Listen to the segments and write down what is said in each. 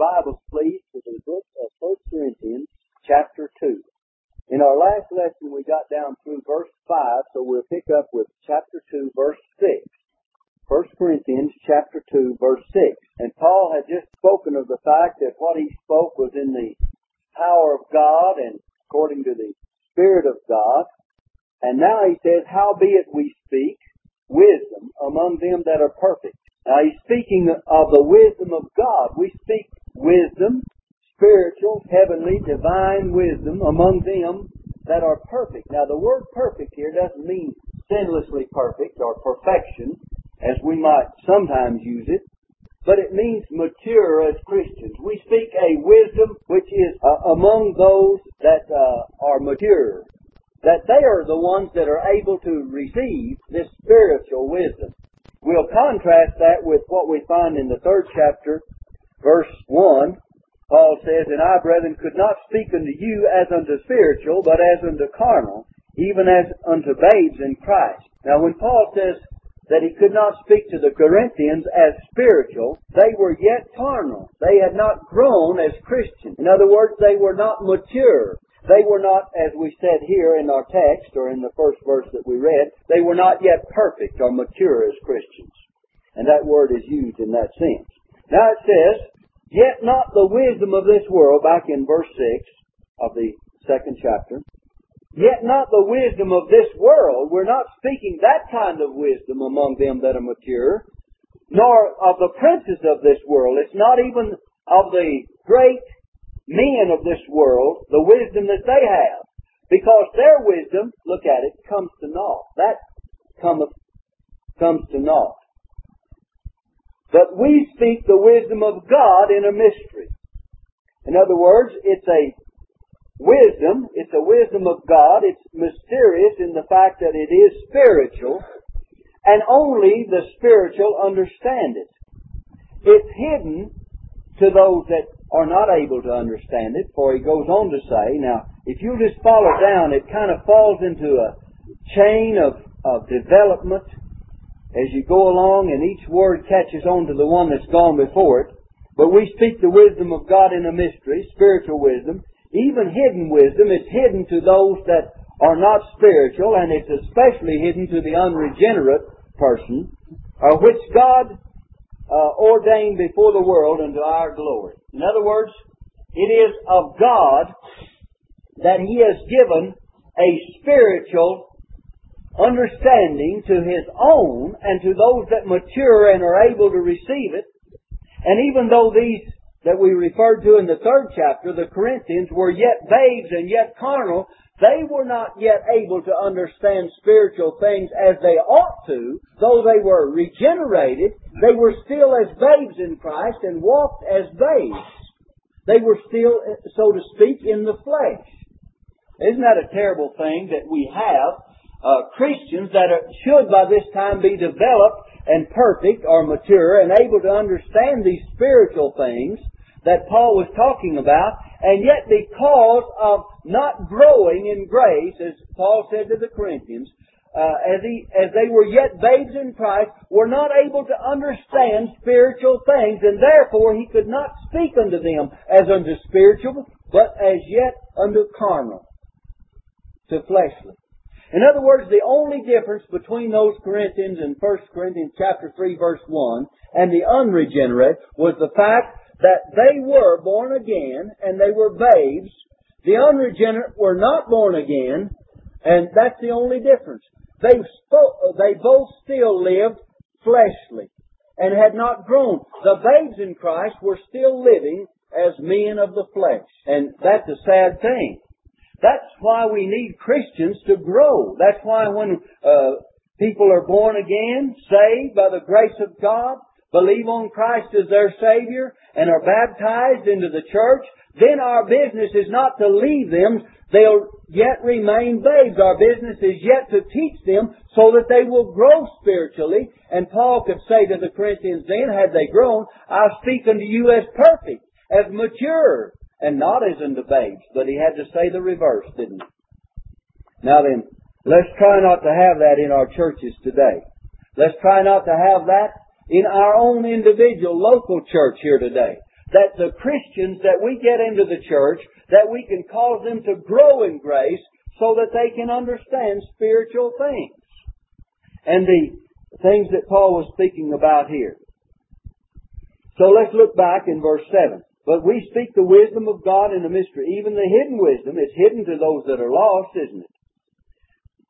Bibles, please, to the book of 1 Corinthians, chapter 2. In our last lesson, we got down through verse 5, so we'll pick up with chapter 2, verse 6. 1 Corinthians, chapter 2, verse 6. And Paul had just spoken of the fact that what he spoke was in the power of God and according to the Spirit of God. And now he says, Howbeit we speak wisdom among them that are perfect now he's speaking of the wisdom of God. We speak wisdom, spiritual, heavenly, divine wisdom among them that are perfect. Now the word perfect here doesn't mean sinlessly perfect or perfection as we might sometimes use it, but it means mature as Christians. We speak a wisdom which is uh, among those that uh, are mature, that they are the ones that are able to receive this spiritual wisdom. We'll contrast that with what we find in the third chapter, verse 1. Paul says, And I, brethren, could not speak unto you as unto spiritual, but as unto carnal, even as unto babes in Christ. Now when Paul says that he could not speak to the Corinthians as spiritual, they were yet carnal. They had not grown as Christians. In other words, they were not mature. They were not, as we said here in our text, or in the first verse that we read, they were not yet perfect or mature as Christians. And that word is used in that sense. Now it says, Yet not the wisdom of this world, back in verse 6 of the second chapter, Yet not the wisdom of this world. We're not speaking that kind of wisdom among them that are mature, nor of the princes of this world. It's not even of the great men of this world the wisdom that they have. Because their wisdom, look at it, comes to naught. That cometh, comes to naught. But we speak the wisdom of God in a mystery. In other words, it's a wisdom, it's a wisdom of God, it's mysterious in the fact that it is spiritual, and only the spiritual understand it. It's hidden to those that are not able to understand it, for he goes on to say, now, if you just follow down, it kind of falls into a chain of, of development as you go along and each word catches on to the one that's gone before it. But we speak the wisdom of God in a mystery, spiritual wisdom, even hidden wisdom is hidden to those that are not spiritual, and it's especially hidden to the unregenerate person, uh, which God uh, ordained before the world unto our glory. In other words, it is of God that He has given a spiritual understanding to His own and to those that mature and are able to receive it. And even though these that we referred to in the third chapter, the Corinthians, were yet babes and yet carnal, they were not yet able to understand spiritual things as they ought to, though they were regenerated, they were still as babes in Christ and walked as babes. They were still, so to speak, in the flesh. Isn't that a terrible thing that we have uh, Christians that are, should by this time be developed and perfect or mature and able to understand these spiritual things that Paul was talking about, and yet because of not growing in grace, as Paul said to the Corinthians, uh, as, he, as they were yet babes in Christ, were not able to understand spiritual things, and therefore he could not speak unto them as unto spiritual, but as yet unto carnal, to fleshly. In other words, the only difference between those Corinthians in 1 Corinthians chapter 3 verse 1 and the unregenerate was the fact that they were born again and they were babes. The unregenerate were not born again, and that's the only difference. They, spoke, they both still lived fleshly and had not grown. The babes in Christ were still living as men of the flesh. And that's a sad thing. That's why we need Christians to grow. That's why when uh, people are born again, saved by the grace of God, believe on Christ as their Savior and are baptized into the church, then our business is not to leave them. They'll yet remain babes. Our business is yet to teach them so that they will grow spiritually. And Paul could say to the Corinthians then, had they grown, I speak unto you as perfect, as mature, and not as unto babes. But he had to say the reverse, didn't he? Now then, let's try not to have that in our churches today. Let's try not to have that in our own individual local church here today. that the Christians that we get into the church, that we can cause them to grow in grace so that they can understand spiritual things. And the things that Paul was speaking about here. So let's look back in verse 7. But we speak the wisdom of God in a mystery. Even the hidden wisdom is hidden to those that are lost, isn't it?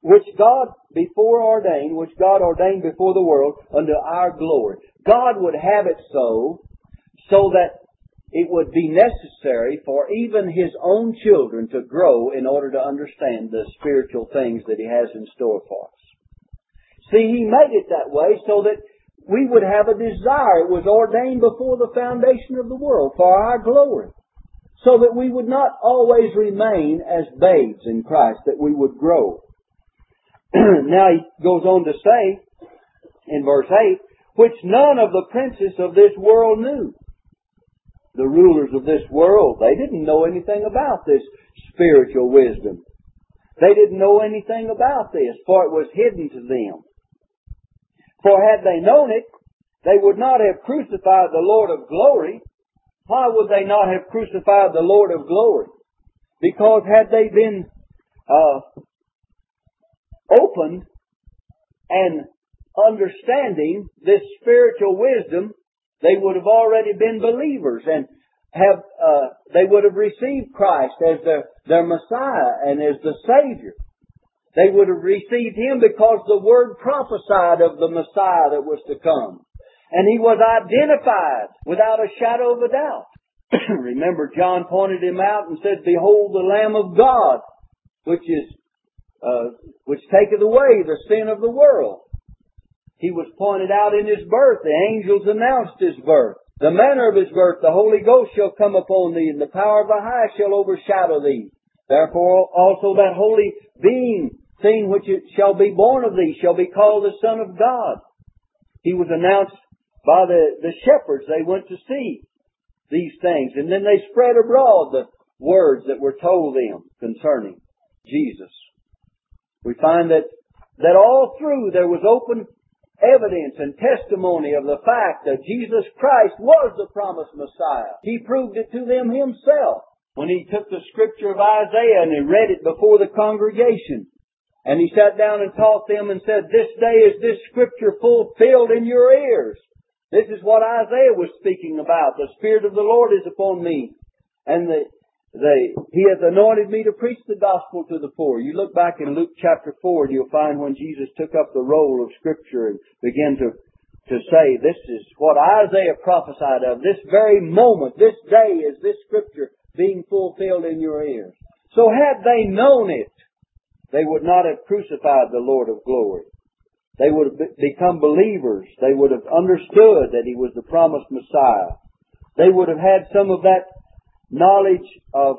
Which God before ordained, which God ordained before the world unto our glory. God would have it so, so that it would be necessary for even His own children to grow in order to understand the spiritual things that He has in store for us. See, He made it that way so that we would have a desire. It was ordained before the foundation of the world for our glory. So that we would not always remain as babes in Christ, that we would grow. now he goes on to say in verse 8, which none of the princes of this world knew. The rulers of this world, they didn't know anything about this spiritual wisdom. They didn't know anything about this, for it was hidden to them. For had they known it, they would not have crucified the Lord of glory. Why would they not have crucified the Lord of glory? Because had they been uh, opened and understanding this spiritual wisdom, they would have already been believers and have uh, they would have received Christ as their, their Messiah and as the Savior. They would have received him because the word prophesied of the Messiah that was to come. And he was identified without a shadow of a doubt. Remember, John pointed him out and said, Behold the Lamb of God, which is, uh, which taketh away the sin of the world. He was pointed out in his birth. The angels announced his birth. The manner of his birth, the Holy Ghost shall come upon thee, and the power of the highest shall overshadow thee. Therefore also that holy being, seeing which it shall be born of thee, shall be called the Son of God. He was announced by the, the shepherds. They went to see these things, and then they spread abroad the words that were told them concerning Jesus. We find that, that all through there was open evidence and testimony of the fact that Jesus Christ was the promised Messiah. He proved it to them himself when he took the scripture of Isaiah and he read it before the congregation. And he sat down and taught them and said, This day is this scripture fulfilled in your ears. This is what Isaiah was speaking about. The Spirit of the Lord is upon me. And the, the, He has anointed me to preach the gospel to the poor. You look back in Luke chapter 4 and you'll find when Jesus took up the roll of scripture and began to, to say, this is what Isaiah prophesied of. This very moment, this day is this scripture being fulfilled in your ears. So had they known it, they would not have crucified the Lord of glory. They would have become believers. They would have understood that He was the promised Messiah. They would have had some of that knowledge of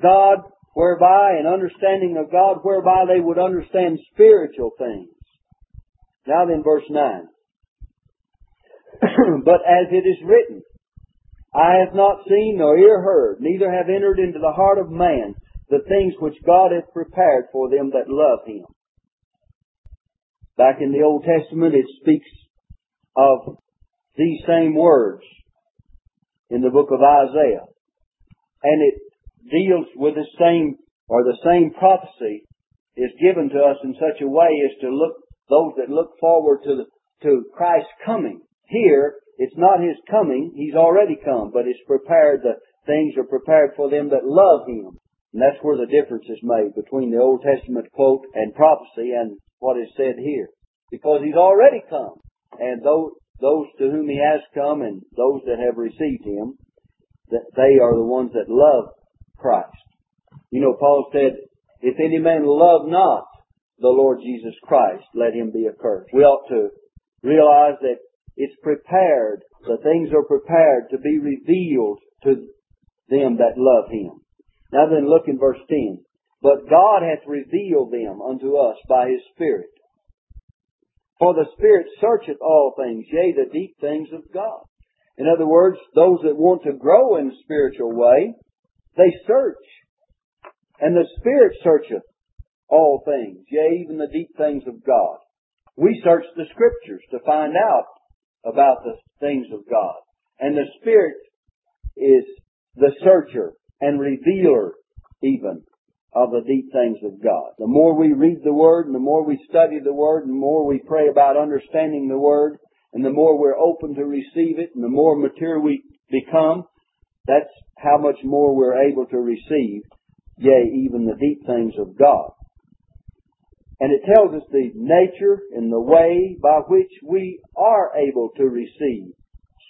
God whereby, and understanding of God whereby they would understand spiritual things. Now then, verse 9. but as it is written, Eye hath not seen, nor ear heard, neither have entered into the heart of man the things which God hath prepared for them that love Him. Back in the Old Testament, it speaks of these same words in the book of Isaiah. And it deals with the same, or the same prophecy is given to us in such a way as to look, those that look forward to the, to Christ's coming. Here, it's not His coming. He's already come, but it's prepared, the things are prepared for them that love Him. And that's where the difference is made between the Old Testament quote and prophecy and what is said here. Because He's already come. And those, those to whom He has come and those that have received Him, that they are the ones that love Christ. You know, Paul said, if any man love not the Lord Jesus Christ, let him be accursed. We ought to realize that it's prepared. The things are prepared to be revealed to them that love Him. Now then look in verse 10. But God hath revealed them unto us by His Spirit. For the Spirit searcheth all things, yea, the deep things of God. In other words, those that want to grow in a spiritual way, they search. And the Spirit searcheth all things, yea, even the deep things of God. We search the Scriptures to find out about the things of God. And the Spirit is the searcher and revealer even of the deep things of God. The more we read the Word and the more we study the Word and the more we pray about understanding the Word and the more we're open to receive it and the more mature we become, that's how much more we're able to receive, yea, even the deep things of God. And it tells us the nature and the way by which we are able to receive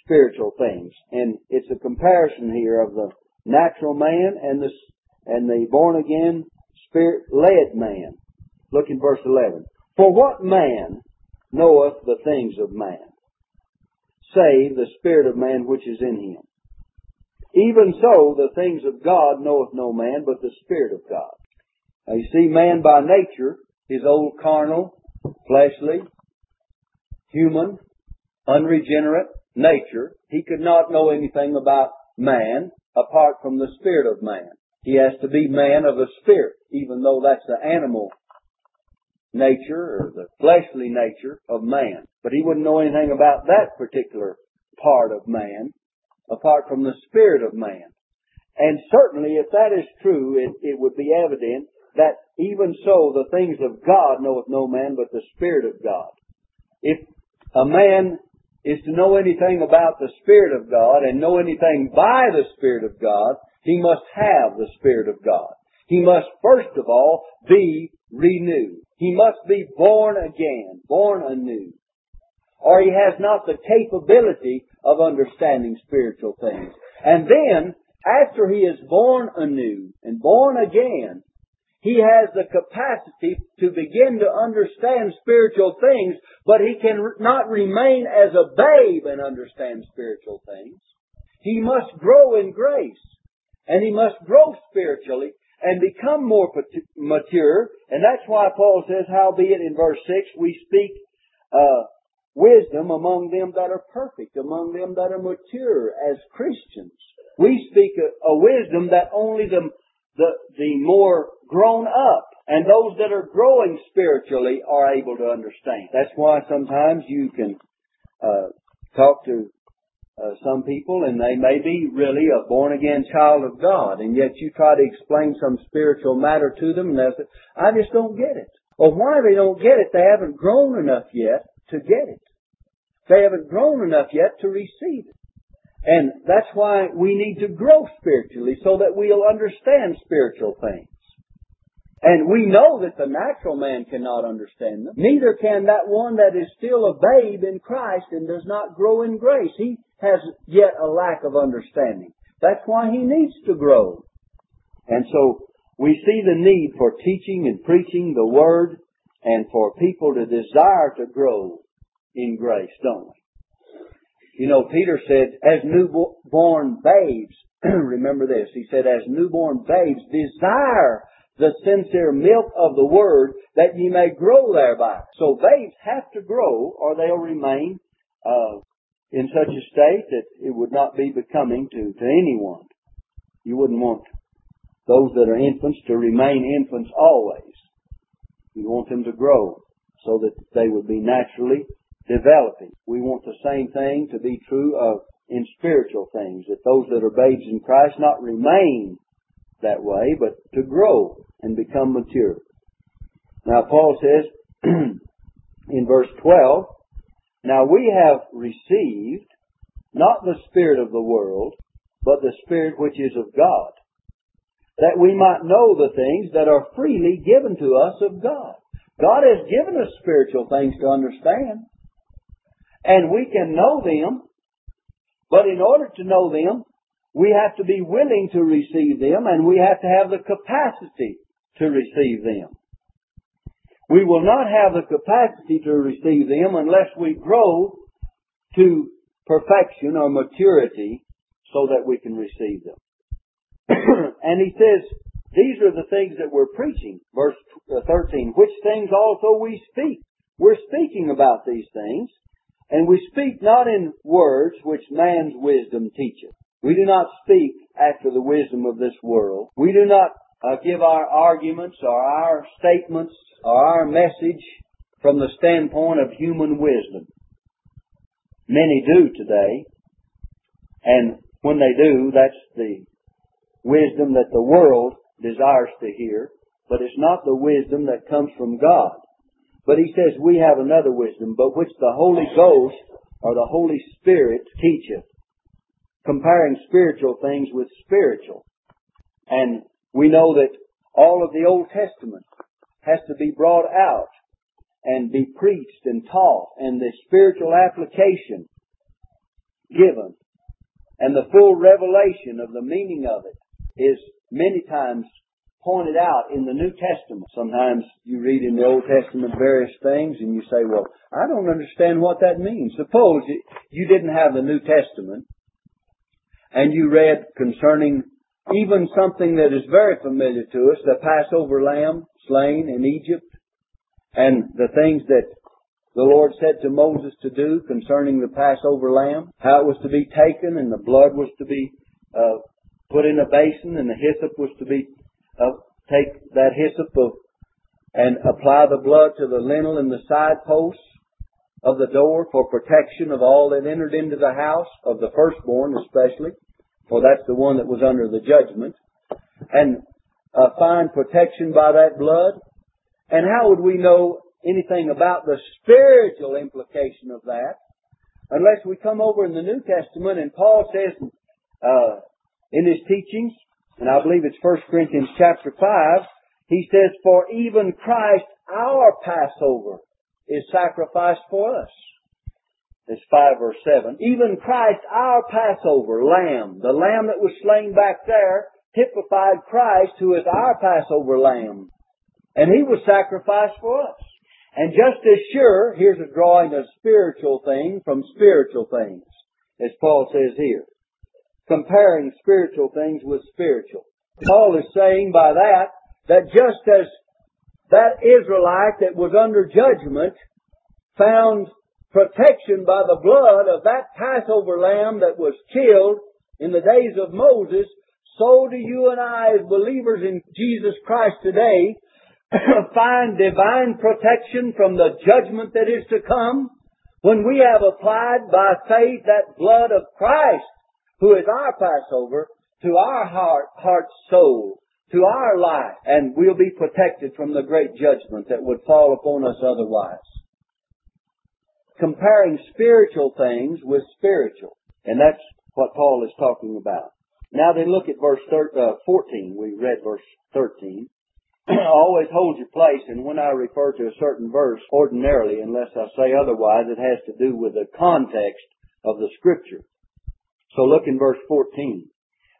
spiritual things. And it's a comparison here of the natural man and the, and the born again spirit led man. Look in verse 11. For what man knoweth the things of man, save the spirit of man which is in him? Even so, the things of God knoweth no man but the Spirit of God. Now you see, man by nature his old carnal, fleshly, human, unregenerate nature, he could not know anything about man apart from the spirit of man. He has to be man of the spirit, even though that's the animal nature or the fleshly nature of man. But he wouldn't know anything about that particular part of man apart from the spirit of man. And certainly if that is true, it, it would be evident that even so the things of God knoweth no man but the Spirit of God. If a man is to know anything about the Spirit of God and know anything by the Spirit of God, he must have the Spirit of God. He must first of all be renewed. He must be born again, born anew. Or he has not the capability of understanding spiritual things. And then, after he is born anew and born again, he has the capacity to begin to understand spiritual things, but he cannot remain as a babe and understand spiritual things. He must grow in grace, and he must grow spiritually and become more mature, and that's why Paul says, howbeit in verse 6, we speak uh, wisdom among them that are perfect, among them that are mature as Christians. We speak a, a wisdom that only the the, the more grown up and those that are growing spiritually are able to understand. That's why sometimes you can uh, talk to uh, some people and they may be really a born again child of God and yet you try to explain some spiritual matter to them and they say, I just don't get it. Well, why they don't get it? They haven't grown enough yet to get it. They haven't grown enough yet to receive it. And that's why we need to grow spiritually so that we'll understand spiritual things. And we know that the natural man cannot understand them. Neither can that one that is still a babe in Christ and does not grow in grace. He has yet a lack of understanding. That's why he needs to grow. And so we see the need for teaching and preaching the Word and for people to desire to grow in grace, don't we? You know, Peter said, as newborn babes, remember this, he said, as newborn babes, desire the sincere milk of the word that ye may grow thereby. So babes have to grow or they'll remain uh, in such a state that it would not be becoming to, to anyone. You wouldn't want those that are infants to remain infants always. You want them to grow so that they would be naturally developing. We want the same thing to be true of in spiritual things, that those that are babes in Christ not remain that way, but to grow and become mature. Now Paul says in verse 12, Now we have received not the Spirit of the world, but the Spirit which is of God, that we might know the things that are freely given to us of God. God has given us spiritual things to understand. And we can know them, but in order to know them, we have to be willing to receive them and we have to have the capacity to receive them. We will not have the capacity to receive them unless we grow to perfection or maturity so that we can receive them. and he says, these are the things that we're preaching. Verse 13, which things also we speak. We're speaking about these things and we speak not in words which man's wisdom teacheth. We do not speak after the wisdom of this world. We do not uh, give our arguments or our statements or our message from the standpoint of human wisdom. Many do today. And when they do, that's the wisdom that the world desires to hear, but it's not the wisdom that comes from God. But he says we have another wisdom, but which the Holy Ghost or the Holy Spirit teacheth, comparing spiritual things with spiritual. And we know that all of the Old Testament has to be brought out and be preached and taught and the spiritual application given and the full revelation of the meaning of it is many times pointed out in the New Testament. Sometimes you read in the Old Testament various things and you say, well, I don't understand what that means. Suppose you didn't have the New Testament and you read concerning even something that is very familiar to us, the Passover lamb slain in Egypt and the things that the Lord said to Moses to do concerning the Passover lamb, how it was to be taken and the blood was to be uh, put in a basin and the hyssop was to be take that hyssop of, and apply the blood to the lintel and the side posts of the door for protection of all that entered into the house, of the firstborn especially, for that's the one that was under the judgment, and uh, find protection by that blood. And how would we know anything about the spiritual implication of that unless we come over in the New Testament and Paul says uh, in his teachings, and I believe it's 1 Corinthians chapter 5, he says, For even Christ our Passover is sacrificed for us. It's 5 verse 7. Even Christ our Passover lamb, the lamb that was slain back there, typified Christ who is our Passover lamb. And he was sacrificed for us. And just as sure, here's a drawing of spiritual thing from spiritual things, as Paul says here. Comparing spiritual things with spiritual. Paul is saying by that, that just as that Israelite that was under judgment found protection by the blood of that Passover lamb that was killed in the days of Moses, so do you and I as believers in Jesus Christ today find divine protection from the judgment that is to come when we have applied by faith that blood of Christ, who is our Passover, to our heart, heart, soul, to our life, and we'll be protected from the great judgment that would fall upon us otherwise. Comparing spiritual things with spiritual. And that's what Paul is talking about. Now then look at verse thir- uh, 14. We read verse 13. always hold your place, and when I refer to a certain verse, ordinarily, unless I say otherwise, it has to do with the context of the scripture. So look in verse 14.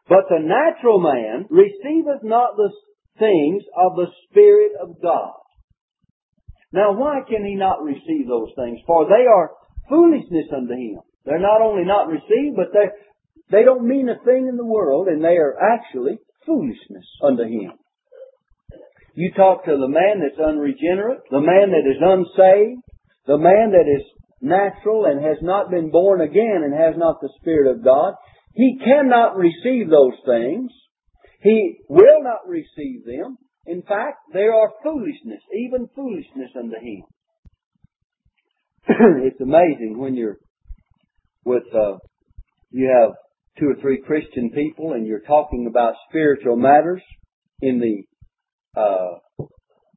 But the natural man receiveth not the things of the Spirit of God. Now why can he not receive those things? For they are foolishness unto him. They're not only not received, but they, they don't mean a thing in the world, and they are actually foolishness unto him. You talk to the man that's unregenerate, the man that is unsaved, the man that is natural and has not been born again and has not the Spirit of God. He cannot receive those things. He will not receive them. In fact, they are foolishness, even foolishness unto him. it's amazing when you're with, uh, you have two or three Christian people and you're talking about spiritual matters in the uh,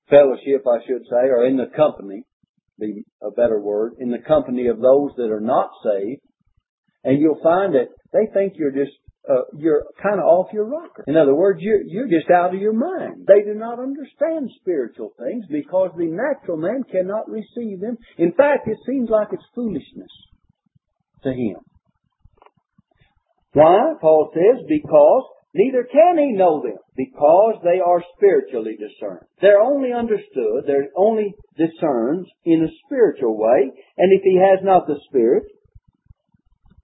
fellowship, I should say, or in the company, be a better word, in the company of those that are not saved, and you'll find that they think you're just uh, you're kind of off your rocker. In other words, you're, you're just out of your mind. They do not understand spiritual things because the natural man cannot receive them. In fact, it seems like it's foolishness to him. Why? Paul says, because Neither can he know them because they are spiritually discerned. They're only understood, they're only discerned in a spiritual way, and if he has not the Spirit,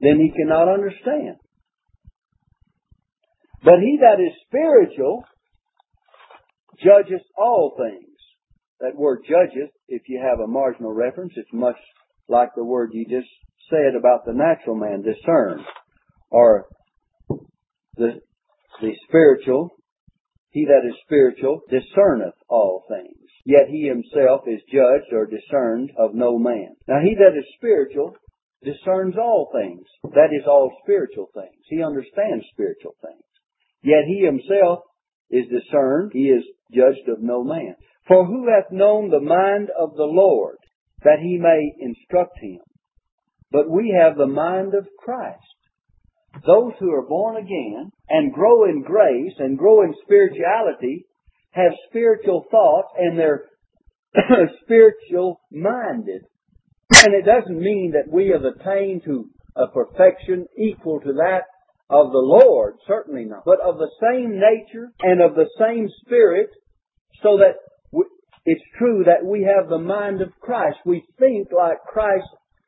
then he cannot understand. But he that is spiritual judges all things. That word judges, if you have a marginal reference, it's much like the word you just said about the natural man, discern, or the the spiritual, he that is spiritual discerneth all things. Yet he himself is judged or discerned of no man. Now he that is spiritual discerns all things. That is all spiritual things. He understands spiritual things. Yet he himself is discerned. He is judged of no man. For who hath known the mind of the Lord that he may instruct him? But we have the mind of Christ. Those who are born again and grow in grace and grow in spirituality have spiritual thoughts and they're spiritual minded. And it doesn't mean that we have attained to a perfection equal to that of the Lord, certainly not, but of the same nature and of the same spirit, so that it's true that we have the mind of Christ. We think like Christ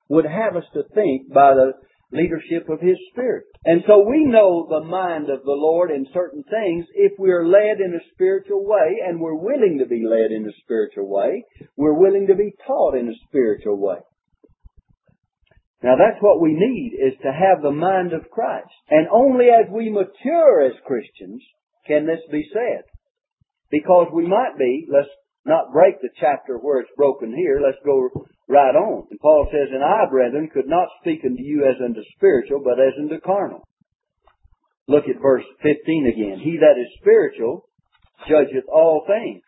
would have us to think by the leadership of His Spirit. And so we know the mind of the Lord in certain things if we're led in a spiritual way and we're willing to be led in a spiritual way. We're willing to be taught in a spiritual way. Now that's what we need is to have the mind of Christ. And only as we mature as Christians can this be said. Because we might be, let's not break the chapter where it's broken here, let's go right on. And Paul says, And I, brethren, could not speak unto you as unto spiritual, but as unto carnal. Look at verse 15 again. He that is spiritual judgeth all things.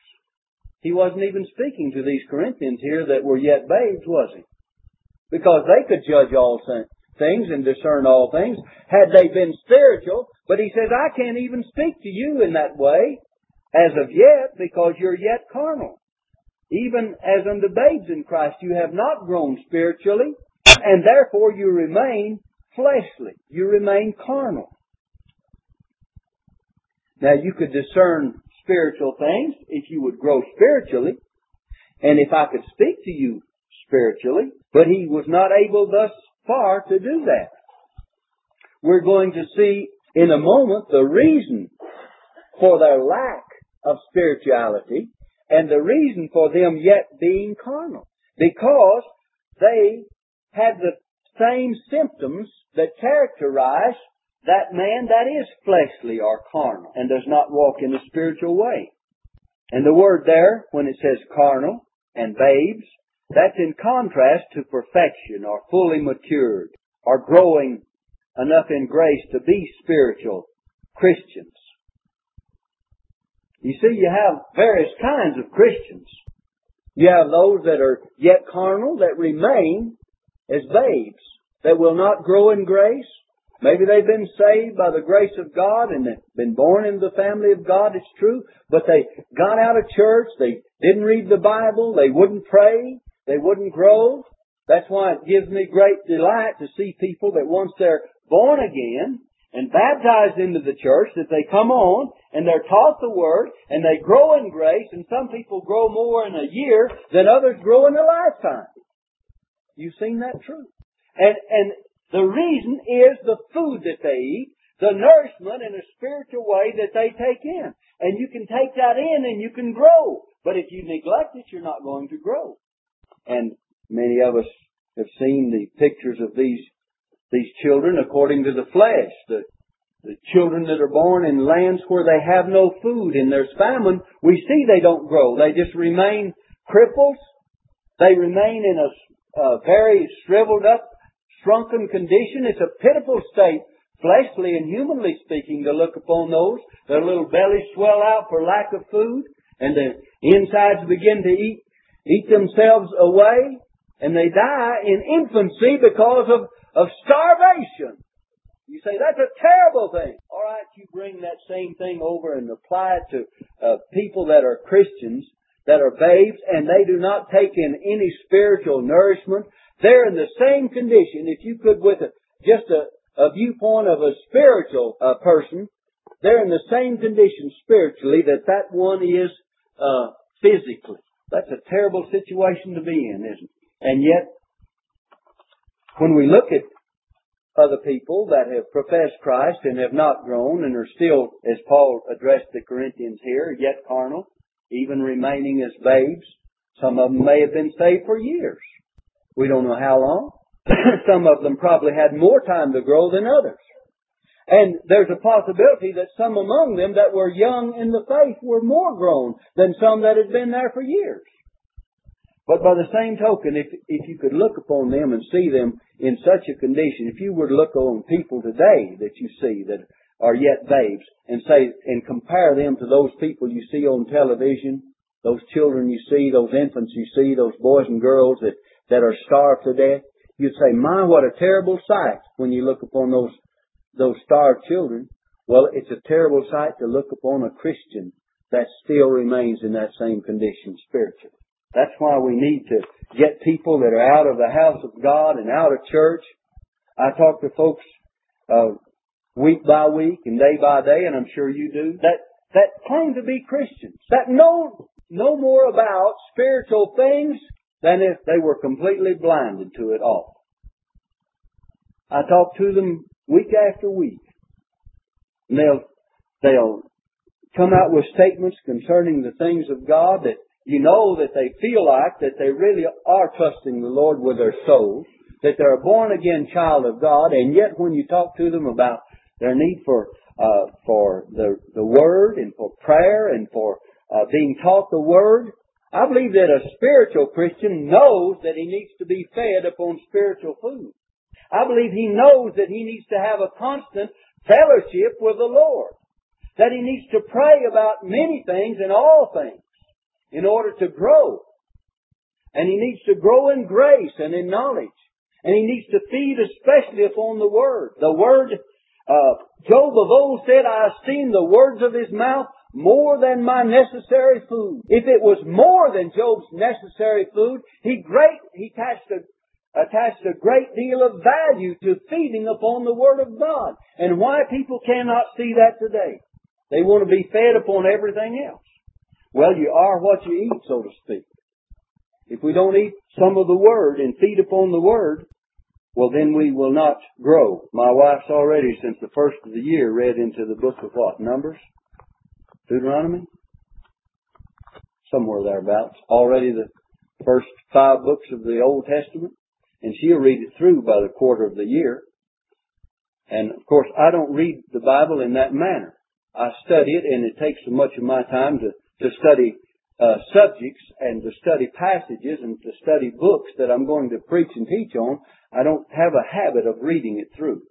He wasn't even speaking to these Corinthians here that were yet babes, was he? because they could judge all things and discern all things had they been spiritual. But he says, I can't even speak to you in that way as of yet because you're yet carnal. Even as unto babes in Christ, you have not grown spiritually and therefore you remain fleshly. You remain carnal. Now you could discern spiritual things if you would grow spiritually. And if I could speak to you spiritually, but he was not able thus far to do that. We're going to see in a moment the reason for their lack of spirituality and the reason for them yet being carnal. Because they had the same symptoms that characterize that man that is fleshly or carnal and does not walk in a spiritual way. And the word there, when it says carnal and babes, that's in contrast to perfection or fully matured or growing enough in grace to be spiritual Christians. You see, you have various kinds of Christians. You have those that are yet carnal that remain as babes, that will not grow in grace. Maybe they've been saved by the grace of God and they've been born in the family of God, it's true, but they got out of church, they didn't read the Bible, they wouldn't pray, they wouldn't grow. That's why it gives me great delight to see people that once they're born again and baptized into the church, that they come on and they're taught the Word and they grow in grace and some people grow more in a year than others grow in a lifetime. You've seen that truth. And, and the reason is the food that they eat, the nourishment in a spiritual way that they take in. And you can take that in and you can grow. But if you neglect it, you're not going to grow. And many of us have seen the pictures of these, these children according to the flesh. The, the children that are born in lands where they have no food and there's famine, we see they don't grow. They just remain cripples. They remain in a, a very shriveled up, shrunken condition. It's a pitiful state, fleshly and humanly speaking, to look upon those. Their little bellies swell out for lack of food and the insides begin to eat eat themselves away, and they die in infancy because of, of starvation. You say, that's a terrible thing. All right, you bring that same thing over and apply it to uh, people that are Christians, that are babes, and they do not take in any spiritual nourishment. They're in the same condition. If you could, with a, just a, a viewpoint of a spiritual uh, person, they're in the same condition spiritually that that one is uh, physically. That's a terrible situation to be in, isn't it? And yet, when we look at other people that have professed Christ and have not grown and are still, as Paul addressed the Corinthians here, yet carnal, even remaining as babes, some of them may have been saved for years. We don't know how long. some of them probably had more time to grow than others. And there's a possibility that some among them that were young in the faith were more grown than some that had been there for years. But by the same token, if, if you could look upon them and see them in such a condition, if you were to look on people today that you see that are yet babes and say, and compare them to those people you see on television, those children you see, those infants you see, those boys and girls that, that are starved to death, you'd say, my, what a terrible sight when you look upon those, those starved children. Well, it's a terrible sight to look upon a Christian that still remains in that same condition spiritually. That's why we need to get people that are out of the house of God and out of church. I talk to folks uh, week by week and day by day, and I'm sure you do, that, that claim to be Christians, that know no more about spiritual things than if they were completely blinded to it all. I talk to them week after week, and they'll, they'll come out with statements concerning the things of God that you know that they feel like that they really are trusting the Lord with their soul, that they're a born again child of God, and yet when you talk to them about their need for uh, for the the Word and for prayer and for uh, being taught the Word, I believe that a spiritual Christian knows that he needs to be fed upon spiritual food. I believe he knows that he needs to have a constant fellowship with the Lord. That he needs to pray about many things and all things in order to grow. And he needs to grow in grace and in knowledge. And he needs to feed especially upon the Word. The Word, uh, Job of old said, I esteem the words of his mouth more than my necessary food. If it was more than Job's necessary food, he great, he attached a, attached a great deal of value to feeding upon the Word of God. And why people cannot see that today? They want to be fed upon everything else. Well, you are what you eat, so to speak. If we don't eat some of the Word and feed upon the Word, well then we will not grow. My wife's already, since the first of the year, read into the book of what? Numbers? Deuteronomy? Somewhere thereabouts. Already the first five books of the Old Testament. And she'll read it through by the quarter of the year. And of course, I don't read the Bible in that manner. I study it and it takes so much of my time to to study uh, subjects and to study passages and to study books that I'm going to preach and teach on, I don't have a habit of reading it through.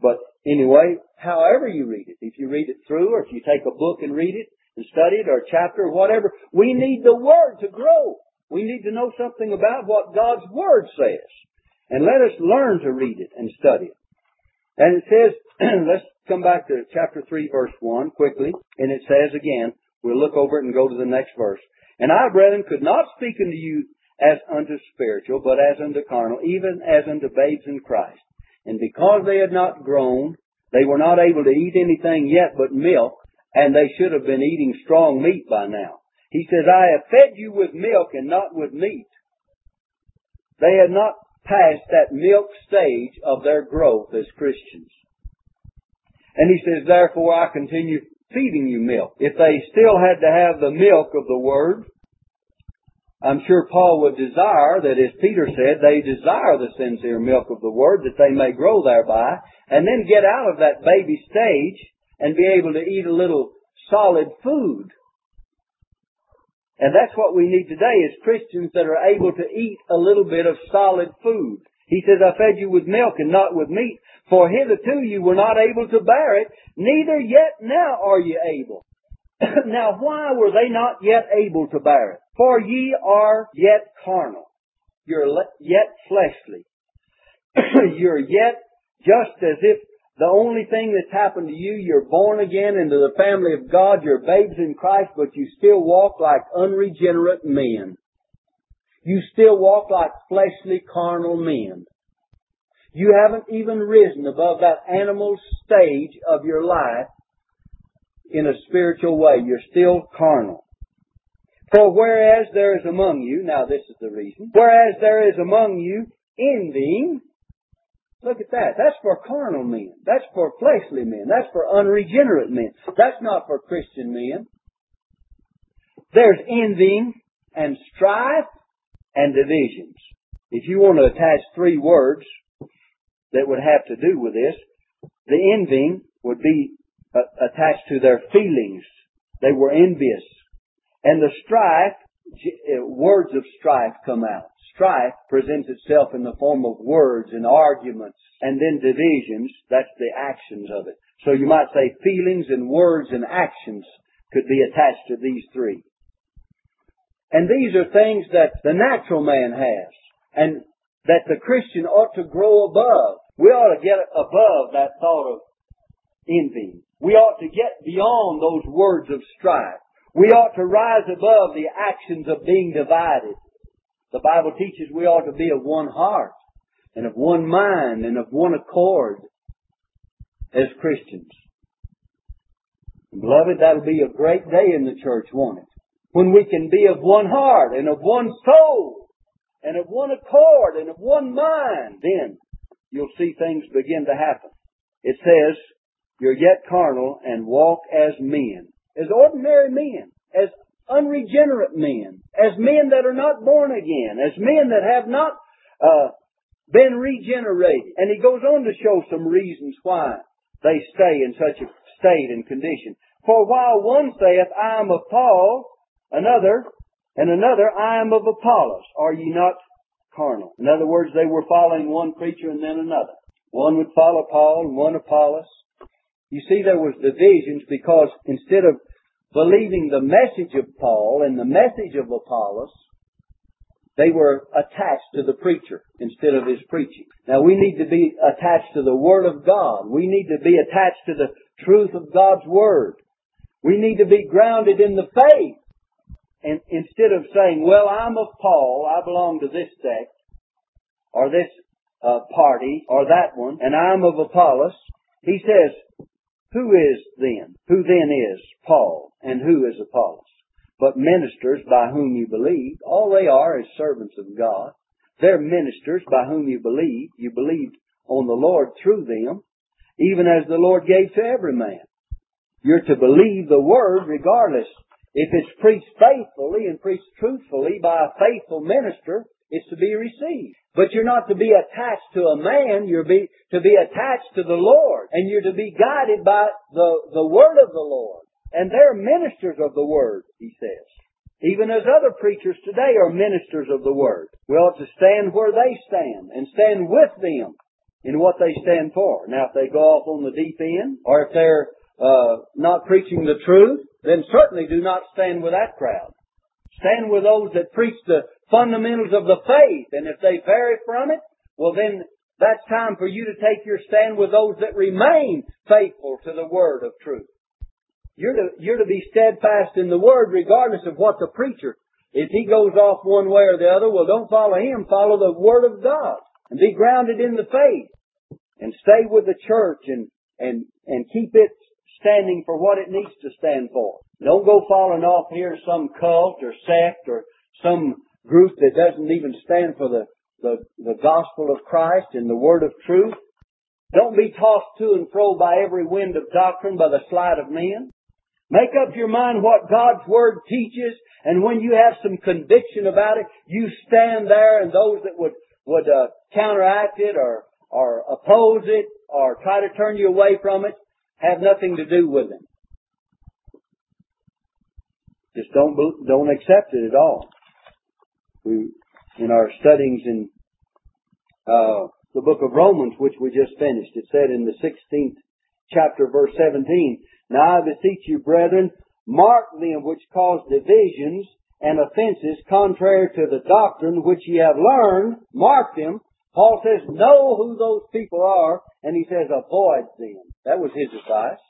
But anyway, however you read it, if you read it through or if you take a book and read it and study it or a chapter or whatever, we need the Word to grow. We need to know something about what God's Word says. And let us learn to read it and study it. And it says, let's come back to chapter 3 verse 1 quickly, and it says again, We'll look over it and go to the next verse. And I, brethren, could not speak unto you as unto spiritual, but as unto carnal, even as unto babes in Christ. And because they had not grown, they were not able to eat anything yet but milk, and they should have been eating strong meat by now. He says, I have fed you with milk and not with meat. They had not passed that milk stage of their growth as Christians. And he says, therefore I continue feeding you milk. If they still had to have the milk of the Word, I'm sure Paul would desire that, as Peter said, they desire the sincere milk of the Word that they may grow thereby, and then get out of that baby stage and be able to eat a little solid food. And that's what we need today is Christians that are able to eat a little bit of solid food. He says, I fed you with milk and not with meat, for hitherto you were not able to bear it, neither yet now are ye able. now why were they not yet able to bear it? For ye are yet carnal. You're yet fleshly. you're yet just as if the only thing that's happened to you, you're born again into the family of God, you're babes in Christ, but you still walk like unregenerate men. You still walk like fleshly, carnal men. You haven't even risen above that animal stage of your life in a spiritual way. You're still carnal. For whereas there is among you, now this is the reason, whereas there is among you envying, look at that, that's for carnal men. That's for fleshly men. That's for unregenerate men. That's not for Christian men. There's envying and strife and divisions. If you want to attach three words that would have to do with this, the envying would be uh, attached to their feelings. They were envious. And the strife uh, words of strife come out. Strife presents itself in the form of words and arguments and then divisions. That's the actions of it. So you might say feelings and words and actions could be attached to these three. And these are things that the natural man has and that the Christian ought to grow above. We ought to get above that thought of envy. We ought to get beyond those words of strife. We ought to rise above the actions of being divided. The Bible teaches we ought to be of one heart and of one mind and of one accord as Christians. Beloved, that'll be a great day in the church, won't it? When we can be of one heart and of one soul and of one accord and of one mind, then you'll see things begin to happen. It says, you're yet carnal and walk as men, as ordinary men, as unregenerate men, as men that are not born again, as men that have not uh, been regenerated. And he goes on to show some reasons why they stay in such a state and condition. For while one saith, I am of Paul, another, and another, I am of Apollos. Are ye not carnal? In other words, they were following one preacher and then another. One would follow Paul and one Apollos. You see, there was divisions because instead of believing the message of Paul and the message of Apollos, they were attached to the preacher instead of his preaching. Now we need to be attached to the Word of God. We need to be attached to the truth of God's Word. We need to be grounded in the faith. And instead of saying, well, I'm of Paul, I belong to this sect, or this uh, party, or that one, and I'm of Apollos, he says, who is then? Who then is Paul, and who is Apollos? but ministers by whom you believe. All they are is servants of God. They're ministers by whom you believe. You believed on the Lord through them, even as the Lord gave to every man. You're to believe the word regardless. If it's preached faithfully and preached truthfully by a faithful minister, it's to be received. But you're not to be attached to a man, you're be, to be attached to the Lord. And you're to be guided by the, the word of the Lord. And they're ministers of the Word, he says. Even as other preachers today are ministers of the Word. We ought to stand where they stand and stand with them in what they stand for. Now, if they go off on the deep end, or if they're uh, not preaching the truth, then certainly do not stand with that crowd. Stand with those that preach the fundamentals of the faith, and if they vary from it, well then that's time for you to take your stand with those that remain faithful to the word of truth. You're to, you're to be steadfast in the Word regardless of what the preacher, if he goes off one way or the other, well don't follow him, follow the Word of God. And be grounded in the faith. And stay with the church and, and, and keep it standing for what it needs to stand for. Don't go falling off here some cult or sect or some group that doesn't even stand for the, the, the gospel of Christ and the word of truth. Don't be tossed to and fro by every wind of doctrine by the sleight of men. Make up your mind what God's Word teaches, and when you have some conviction about it, you stand there, and those that would would uh, counteract it or or oppose it or try to turn you away from it have nothing to do with them. Just don't don't accept it at all. We in our studies in uh, the book of Romans, which we just finished, it said in the 16th chapter, verse 17, now I beseech you, brethren, mark them which cause divisions and offenses contrary to the doctrine which ye have learned. Mark them. Paul says, know who those people are, and he says, avoid them. That was his advice.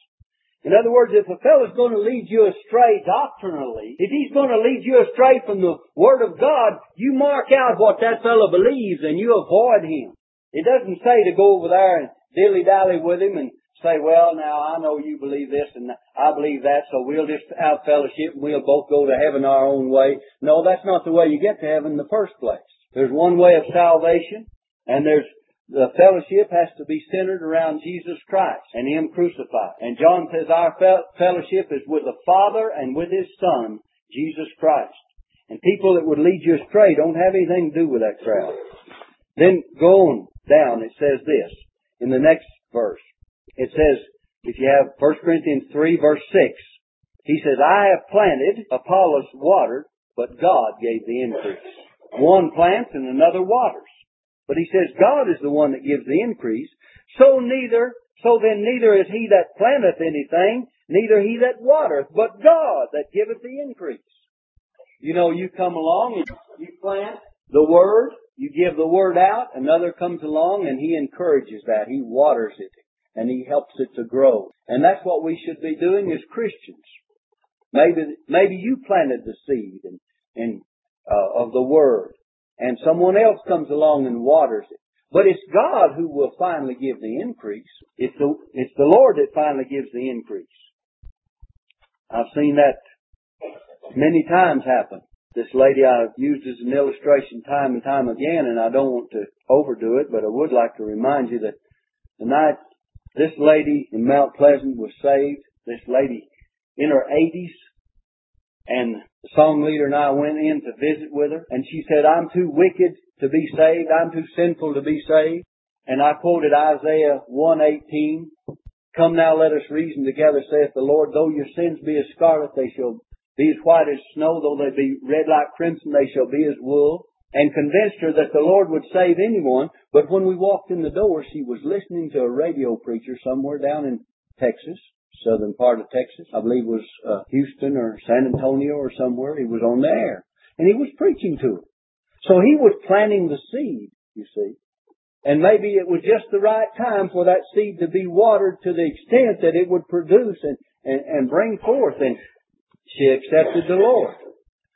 In other words, if a fellow's going to lead you astray doctrinally, if he's going to lead you astray from the Word of God, you mark out what that fellow believes and you avoid him. It doesn't say to go over there and dilly-dally with him and say, well, now I know you believe this and I believe that, so we'll just have fellowship and we'll both go to heaven our own way. No, that's not the way you get to heaven in the first place. There's one way of salvation and there's the fellowship has to be centered around Jesus Christ and Him crucified. And John says our fellowship is with the Father and with His Son, Jesus Christ. And people that would lead you astray don't have anything to do with that crowd. Then go on down, it says this in the next verse it says, if you have 1 Corinthians 3 verse 6, he says, I have planted, Apollos watered, but God gave the increase. One plants and another waters. But he says God is the one that gives the increase. So neither, so then neither is he that planteth anything, neither he that watereth, but God that giveth the increase. You know, you come along and you plant the word, you give the word out, another comes along and he encourages that. He waters it and he helps it to grow. And that's what we should be doing as Christians. Maybe, maybe you planted the seed and, and uh, of the word and someone else comes along and waters it. But it's God who will finally give the increase. It's the, it's the Lord that finally gives the increase. I've seen that many times happen. This lady I've used as an illustration time and time again, and I don't want to overdo it, but I would like to remind you that the night this lady in Mount Pleasant was saved, this lady in her 80s, and the song leader and I went in to visit with her, and she said, I'm too wicked to be saved. I'm too sinful to be saved. And I quoted Isaiah 118. Come now, let us reason together, saith the Lord. Though your sins be as scarlet, they shall be as white as snow. Though they be red like crimson, they shall be as wool. And convinced her that the Lord would save anyone. But when we walked in the door, she was listening to a radio preacher somewhere down in Texas southern part of Texas. I believe it was uh, Houston or San Antonio or somewhere. He was on the air. And he was preaching to her. So he was planting the seed, you see. And maybe it was just the right time for that seed to be watered to the extent that it would produce and, and, and bring forth. And she accepted the Lord.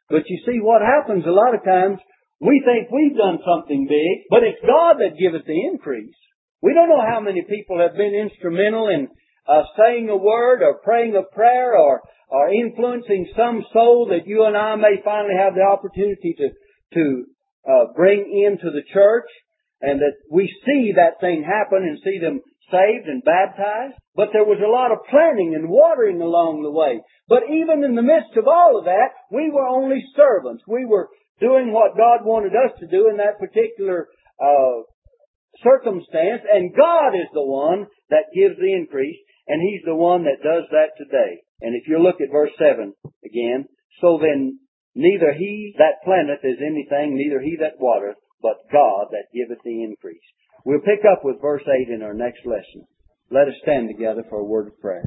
But you see what happens a lot of times, we think we've done something big, but it's God that giveth the increase. We don't know how many people have been instrumental in uh, saying a word or praying a prayer or, or influencing some soul that you and I may finally have the opportunity to, to uh, bring into the church and that we see that thing happen and see them saved and baptized. But there was a lot of planning and watering along the way. But even in the midst of all of that, we were only servants. We were doing what God wanted us to do in that particular uh, circumstance, and God is the one that gives the increase. And He's the one that does that today. And if you look at verse 7 again, so then neither he that planteth is anything, neither he that watereth, but God that giveth the increase. We'll pick up with verse 8 in our next lesson. Let us stand together for a word of prayer.